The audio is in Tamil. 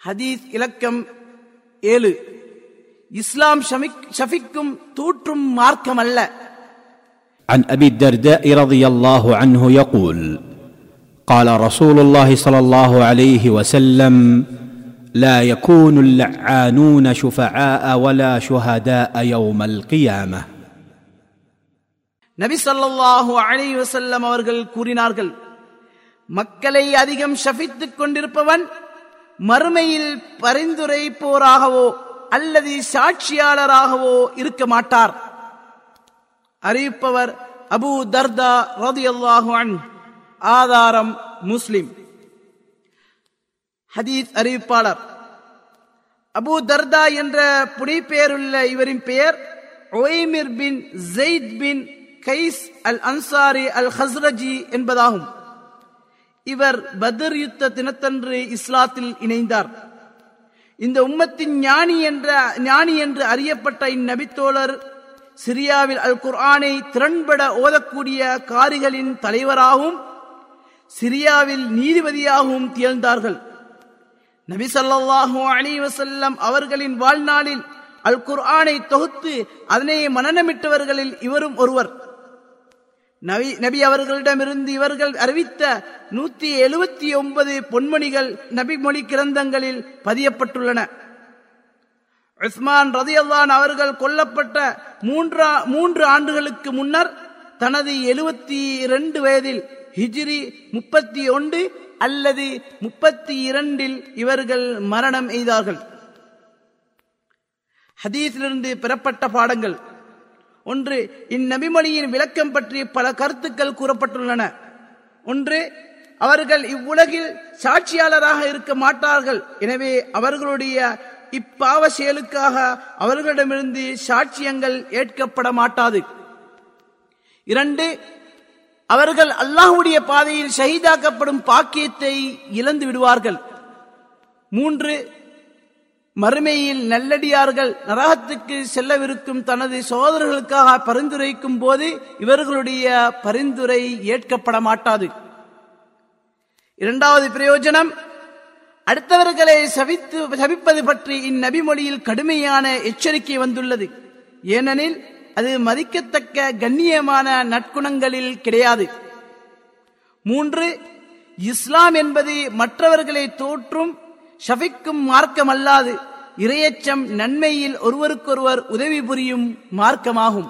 ஹதீஸ் இலக்கம் ஏழு இஸ்லாம் ஷமிக்- ஷஃபிக்கும் தூற்றும் மார்க்கம் அல்ல عن ابي الدرداء رضي الله عنه يقول قال رسول الله صلى الله عليه وسلم لا يكون اللعانون شفعاء ولا شهداء يوم القيامه நபி ஸல்லல்லாஹு அலைஹி வஸல்லம் அவர்கள் கூறினார்கள் மக்களை அதிகம் ஷபித்துக் கொண்டிருப்பவன் மறுமையில் பரிந்துரைப்போராகவோ அல்லது சாட்சியாளராகவோ இருக்க மாட்டார். அறிவிப்பவர் அபூ தர்தா ரதியல்லாஹு அன்ஹு ஆதாரம் முஸ்லிம். ஹதீஸ் அறிவிப்பாளர். அபூ தர்தா என்ற புனைப்பெயருள்ள இவரின் பெயர் Uwaymir bin Zaid bin Qais al Ansari al Khazraji என்பதாகும். இவர் பத்ர் யுத்த தினத்தன்று இஸ்லாத்தில் இணைந்தார். இந்த உம்மத்தின் ஞானி என்ற ஞானி என்று அறியப்பட்ட இந்நபித்தோழர் சிரியாவில் அல் குர்ஆனை திறன்பட ஓதக்கூடிய காரிகளின் தலைவராகவும் சிரியாவில் நீதிபதியாகவும் திகழ்ந்தார்கள். நபி ஸல்லல்லாஹு அலைஹி அவர்களின் வாழ்நாளில் அல் குர்ஆனை தொகுத்து அதனை மனநமிட்டவர்களில் இவரும் ஒருவர். நபி நபி அவர்களிடமிருந்து இவர்கள் அறிவித்த நூத்தி எழுபத்தி ஒன்பது பொன்மணிகள் நபி மொழி கிரந்தங்களில் பதியப்பட்டுள்ளன. உஸ்மான் ரதியல்லான் அவர்கள் கொல்லப்பட்ட மூன்றா மூன்று ஆண்டுகளுக்கு முன்னர் தனது எழுபத்தி இரண்டு வயதில் ஹிஜ்ரி முப்பத்தி ஒன்று அல்லது முப்பத்தி இரண்டில் இவர்கள் மரணம் எய்தார்கள். ஹதீஸிலிருந்து பெறப்பட்ட பாடங்கள். ஒன்று இந்நபிமொழியின் விளக்கம் பற்றி பல கருத்துக்கள் கூறப்பட்டுள்ளன. ஒன்று அவர்கள் இவ்வுலகில் சாட்சியாளராக இருக்க மாட்டார்கள். எனவே அவர்களுடைய இப்பாவ செயலுக்காக அவர்களிடமிருந்து சாட்சியங்கள் ஏற்கப்பட மாட்டாது. இரண்டு அவர்கள் அல்லாஹுடைய பாதையில் ஷஹீதாக்கப்படும் பாக்கியத்தை இழந்து விடுவார்கள். மூன்று மறுமையில் நல்லடியார்கள் நரகத்துக்கு செல்லவிருக்கும் தனது சோதரர்களுக்காக பரிந்துரைக்கும் போது இவர்களுடைய பரிந்துரை ஏற்கப்பட மாட்டாது. இரண்டாவது பிரயோஜனம் அடுத்தவர்களை சவித்து சபிப்பது பற்றி இந்நபிமொழியில் கடுமையான எச்சரிக்கை வந்துள்ளது. ஏனெனில் அது மதிக்கத்தக்க கண்ணியமான நற்குணங்களில் கிடையாது. மூன்று இஸ்லாம் என்பது மற்றவர்களை தோற்றும் ஷஃபிக்கும் மார்க்கம் அல்லாது இரையச்சம் நன்மையில் ஒருவருக்கொருவர் உதவி புரியும் மார்க்கமாகும்.